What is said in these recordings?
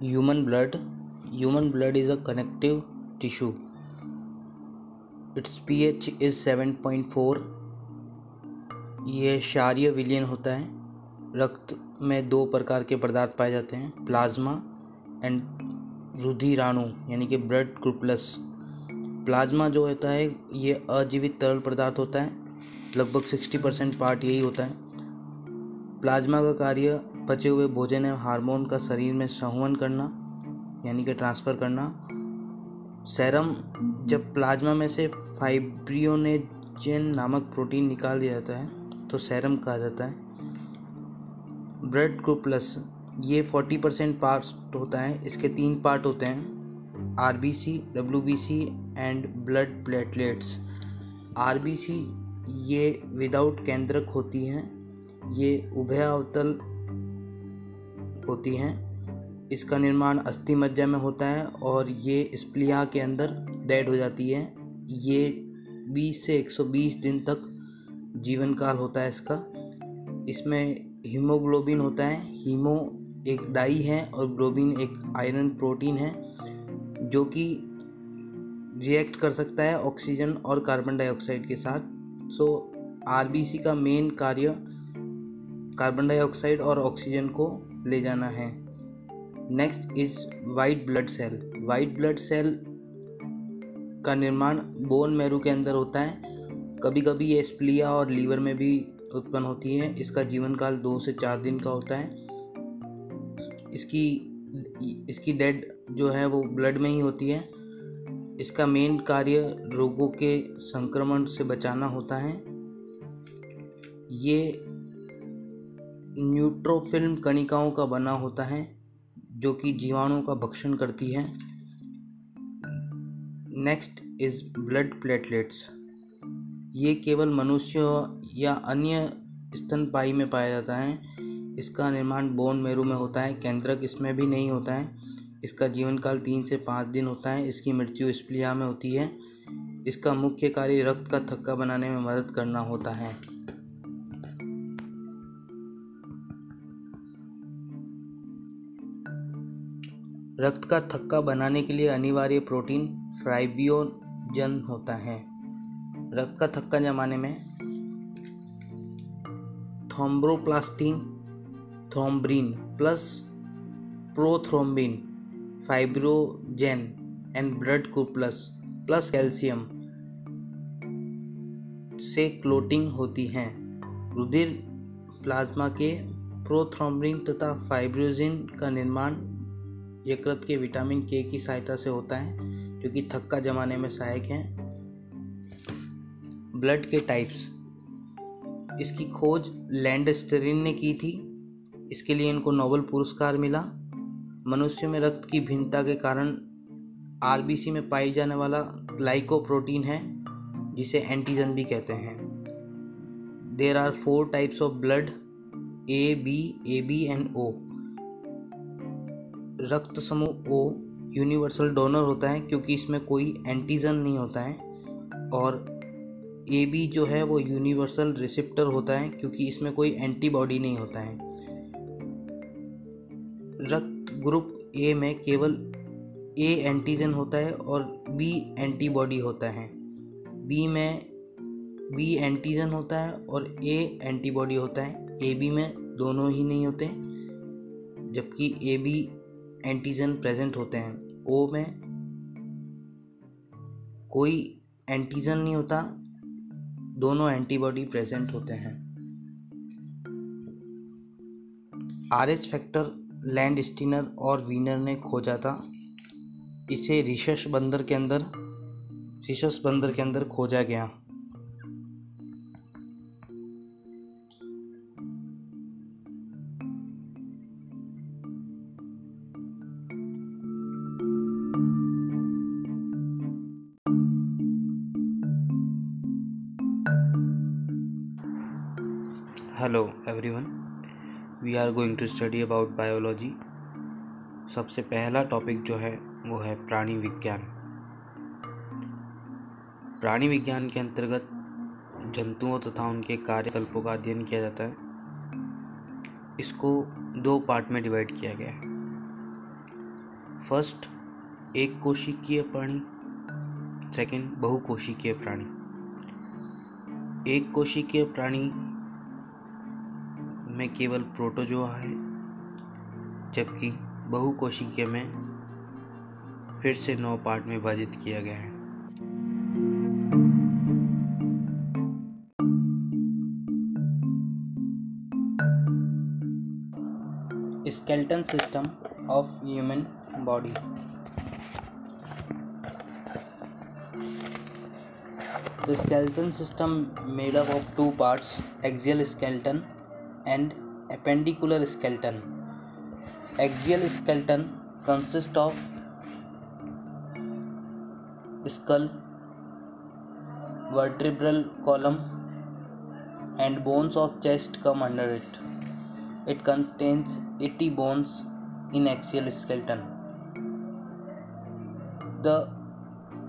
Human blood. Human blood is a connective tissue. Its pH is 7.4. यह क्षारीय विलयन होता है रक्त में दो प्रकार के पदार्थ पाए जाते हैं प्लाज्मा एंड रुधिराणु यानी कि ब्लड ग्रुपलस प्लाज्मा जो होता है ये अजीवित तरल पदार्थ होता है लगभग सिक्सटी परसेंट पार्ट यही होता है। प्लाज्मा का कार्य बचे हुए भोजन एवं हार्मोन का शरीर में संवहन करना, यानी कि ट्रांसफ़र करना। सैरम, जब प्लाज्मा में से फाइब्रियोनेजेन नामक प्रोटीन निकाल दिया जाता है तो सैरम कहा जाता है। ब्लड ग्रुप प्लस, ये फोर्टी परसेंट पार्ट होता है। इसके तीन पार्ट होते हैं। R B C, W B C and blood platelets. R B C ये विदाउट केंद्रक होती हैं, ये उभयावतल होती हैं। इसका निर्माण अस्थि मज्जा में होता है और ये स्प्लिया के अंदर डेड हो जाती है। ये 20 से 120 दिन तक जीवन काल होता है इसका। इसमें हीमोग्लोबिन होता है। हीमो एक डाई है और ग्लोबिन एक आयरन प्रोटीन है, जो कि रिएक्ट कर सकता है ऑक्सीजन और कार्बन डाइऑक्साइड के साथ। सो आरबीसी का मेन कार्य कार्बन डाइऑक्साइड और ऑक्सीजन को ले जाना है। Next is white blood cell white blood cell का निर्माण बोन मैरू के अंदर होता है। कभी कभी ये स्प्लिया और लीवर में भी उत्पन्न होती है। इसका जीवन काल दो से चार दिन का होता है। इसकी इसकी डेड जो है वो ब्लड में ही होती है। इसका मेन कार्य रोगों के संक्रमण से बचाना होता है। ये न्यूट्रोफिल्म कणिकाओं का बना होता है, जो कि जीवाणु का भक्षण करती है। Next is blood platelets. ये केवल मनुष्य या अन्य स्तनपाई में पाया जाता है। इसका निर्माण बोन मेरू में होता है, केंद्रक इसमें भी नहीं होता है। इसका जीवन काल तीन से पाँच दिन होता है। इसकी मृत्यु स्प्लिया में होती है। इसका मुख्य कार्य रक्त का थक्का बनाने में मदद करना होता है। रक्त का थक्का बनाने के लिए अनिवार्य प्रोटीन फ्राइबियोजन होता है। रक्त का थक्का जमाने में thromboplastin thrombin, plus prothrombin fibrinogen and blood को प्लस प्लस कैल्शियम से क्लोटिंग होती हैं। रुधिर प्लाज्मा के प्रोथ्रोम्बिन तथा फाइब्रोजिन का निर्माण यकृत के विटामिन के की सहायता से होता है, जो कि थक्का जमाने में सहायक हैं। ब्लड के टाइप्स। इसकी खोज लैंडस्टरिन ने की थी। इसके लिए इनको नोबल पुरस्कार मिला। मनुष्य में रक्त की भिन्नता के कारण आरबीसी में पाई जाने वाला ग्लाइकोप्रोटीन है, जिसे एंटीजन भी कहते हैं। There are four types of blood A B A B and O रक्त समूह ओ यूनिवर्सल डोनर होता है, क्योंकि इसमें कोई एंटीजन नहीं होता है, और ए बी जो है वो यूनिवर्सल रिसिप्टर होता है, क्योंकि इसमें कोई एंटीबॉडी नहीं होता है। रक्त ग्रुप ए में केवल ए एंटीजन होता है और बी एंटीबॉडी होता है। बी में बी एंटीजन होता है और ए एंटीबॉडी होता है। ए बी में दोनों ही नहीं होते, जबकि ए बी एंटीजन प्रेजेंट होते हैं। ओ में कोई एंटीजन नहीं होता, दोनों एंटीबॉडी प्रेजेंट होते हैं। R H factor Landsteiner और वीनर ने खोजा था। इसे रिशस बंदर के अंदर, रिशस बंदर के अंदर खोजा गया। Hello everyone we are going to study about biology सबसे पहला टॉपिक जो है, वो है प्राणी विज्ञान। प्राणी विज्ञान के अंतर्गत जंतुओं तथा उनके कार्यकल्पों का अध्ययन किया जाता है। इसको दो पार्ट में डिवाइड किया गया है। फ़र्स्ट एक कोशिकीय प्राणी सेकंड बहुकोशिकीय प्राणी। एक कोशिकीय प्राणी में केवल प्रोटोजोआ है, जबकि बहु कोशिके में फिर से नौ पार्ट में विभाजित किया गया है। Skeleton system of human body. Skeleton system made up of two parts axial skeleton and appendicular skeleton axial skeleton consists of skull vertebral column and bones of chest come under it it contains 80 bones in axial skeleton. The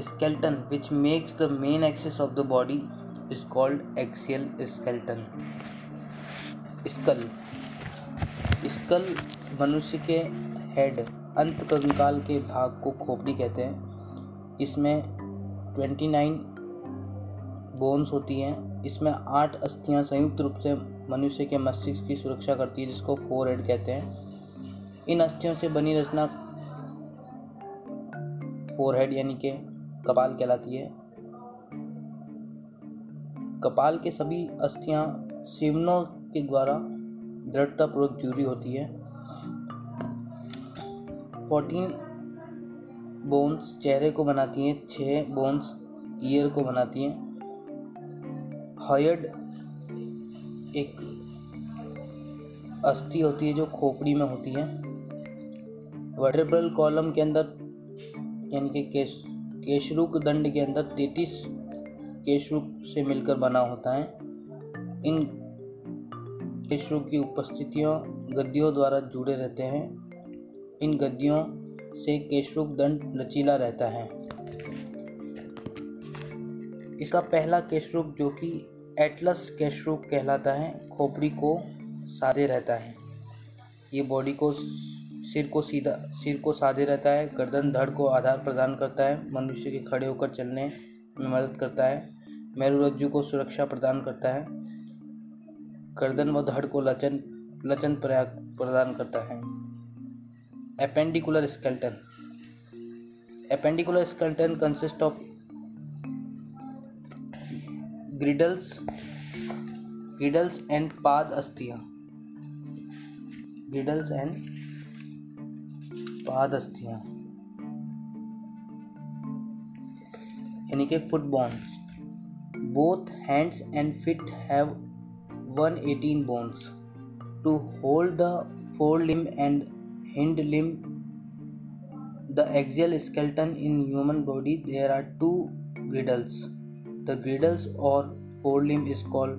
skeleton which makes the main axis of the body is called axial skeleton. Skull. Skull मनुष्य के head अंत कंकाल के भाग को खोपड़ी कहते हैं। इसमें 29 बोन्स होती हैं। इसमें आठ अस्थियाँ संयुक्त रूप से मनुष्य के मस्तिष्क की सुरक्षा करती है, जिसको फोर हेड कहते हैं। इन अस्थियों से बनी रचना फोर हेड यानी कि कपाल कहलाती है। कपाल के सभी अस्थियाँ सिवनों के द्वारा दृढ़तापूर्वक जुड़ी होती है। फोर्टीन बोन्स चेहरे को बनाती हैं छः बोन्स ईयर को बनाती हैं। हयड एक अस्थि होती है जो खोपड़ी में होती है। वर्टेब्रल कॉलम के अंदर, यानी कि केश, केशरुक दंड के अंदर तैतीस केशरुक से मिलकर बना होता है। इन केशरुक की उपस्थितियों, गद्दियों द्वारा जुड़े रहते हैं। इन गद्दियों से केशरुक दंड लचीला रहता है। इसका पहला केशरुक जो कि एटलस कैशरूप कहलाता है, खोपड़ी को सादे रहता है। ये बॉडी को सिर को सीधा, सिर को सादे रहता है, गर्दन धड़ को आधार प्रदान करता है, मनुष्य के खड़े होकर चलने में मदद करता है, मेरुरज्जु को सुरक्षा प्रदान करता है। गर्दन व धड़ को लचन लचन प्रदान करता है। Appendicular skeleton appendicular skeleton consist of girdles girdles and पाद अस्थियाँ ग्रिडल्स एंड पाद अस्थियाँ यानी कि foot bones both hands and feet have 118 bones to hold the forelimb and hind limb the axial skeleton in human body there are two girdles the girdles or forelimb is called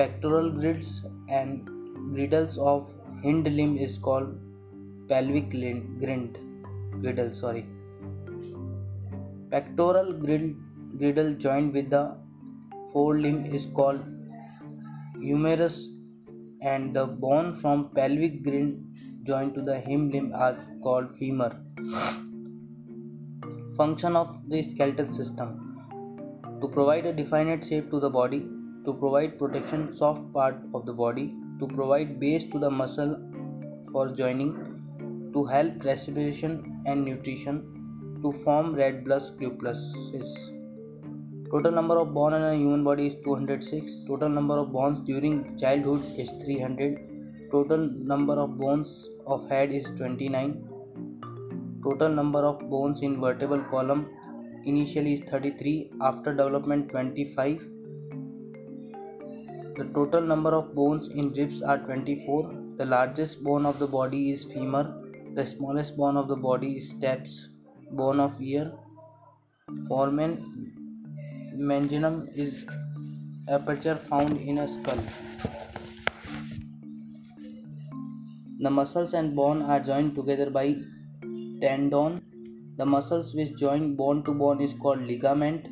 pectoral grids and girdles of hind limb is called pelvic grind girdle sorry. Pectoral griddle joined with the forelimb is called humerus and the bone from pelvic grind joined to the hind limb are called femur function of the skeletal system to provide a definite shape to the body, to provide protection soft part of the body, to provide base to the muscle for joining, to help respiration and nutrition, to form red blood corpuscles. Total number of bones in a human body is 206. Total number of bones during childhood is 300. Total number of bones of head is 29. Total number of bones in vertebral column initially is 33 after development 25 the total number of bones in ribs are 24 the largest bone of the body is femur the smallest bone of the body is stapes bone of ear foramen magnum is aperture found in a skull the muscles and bone are joined together by tendon the muscles which join bone to bone is called ligament.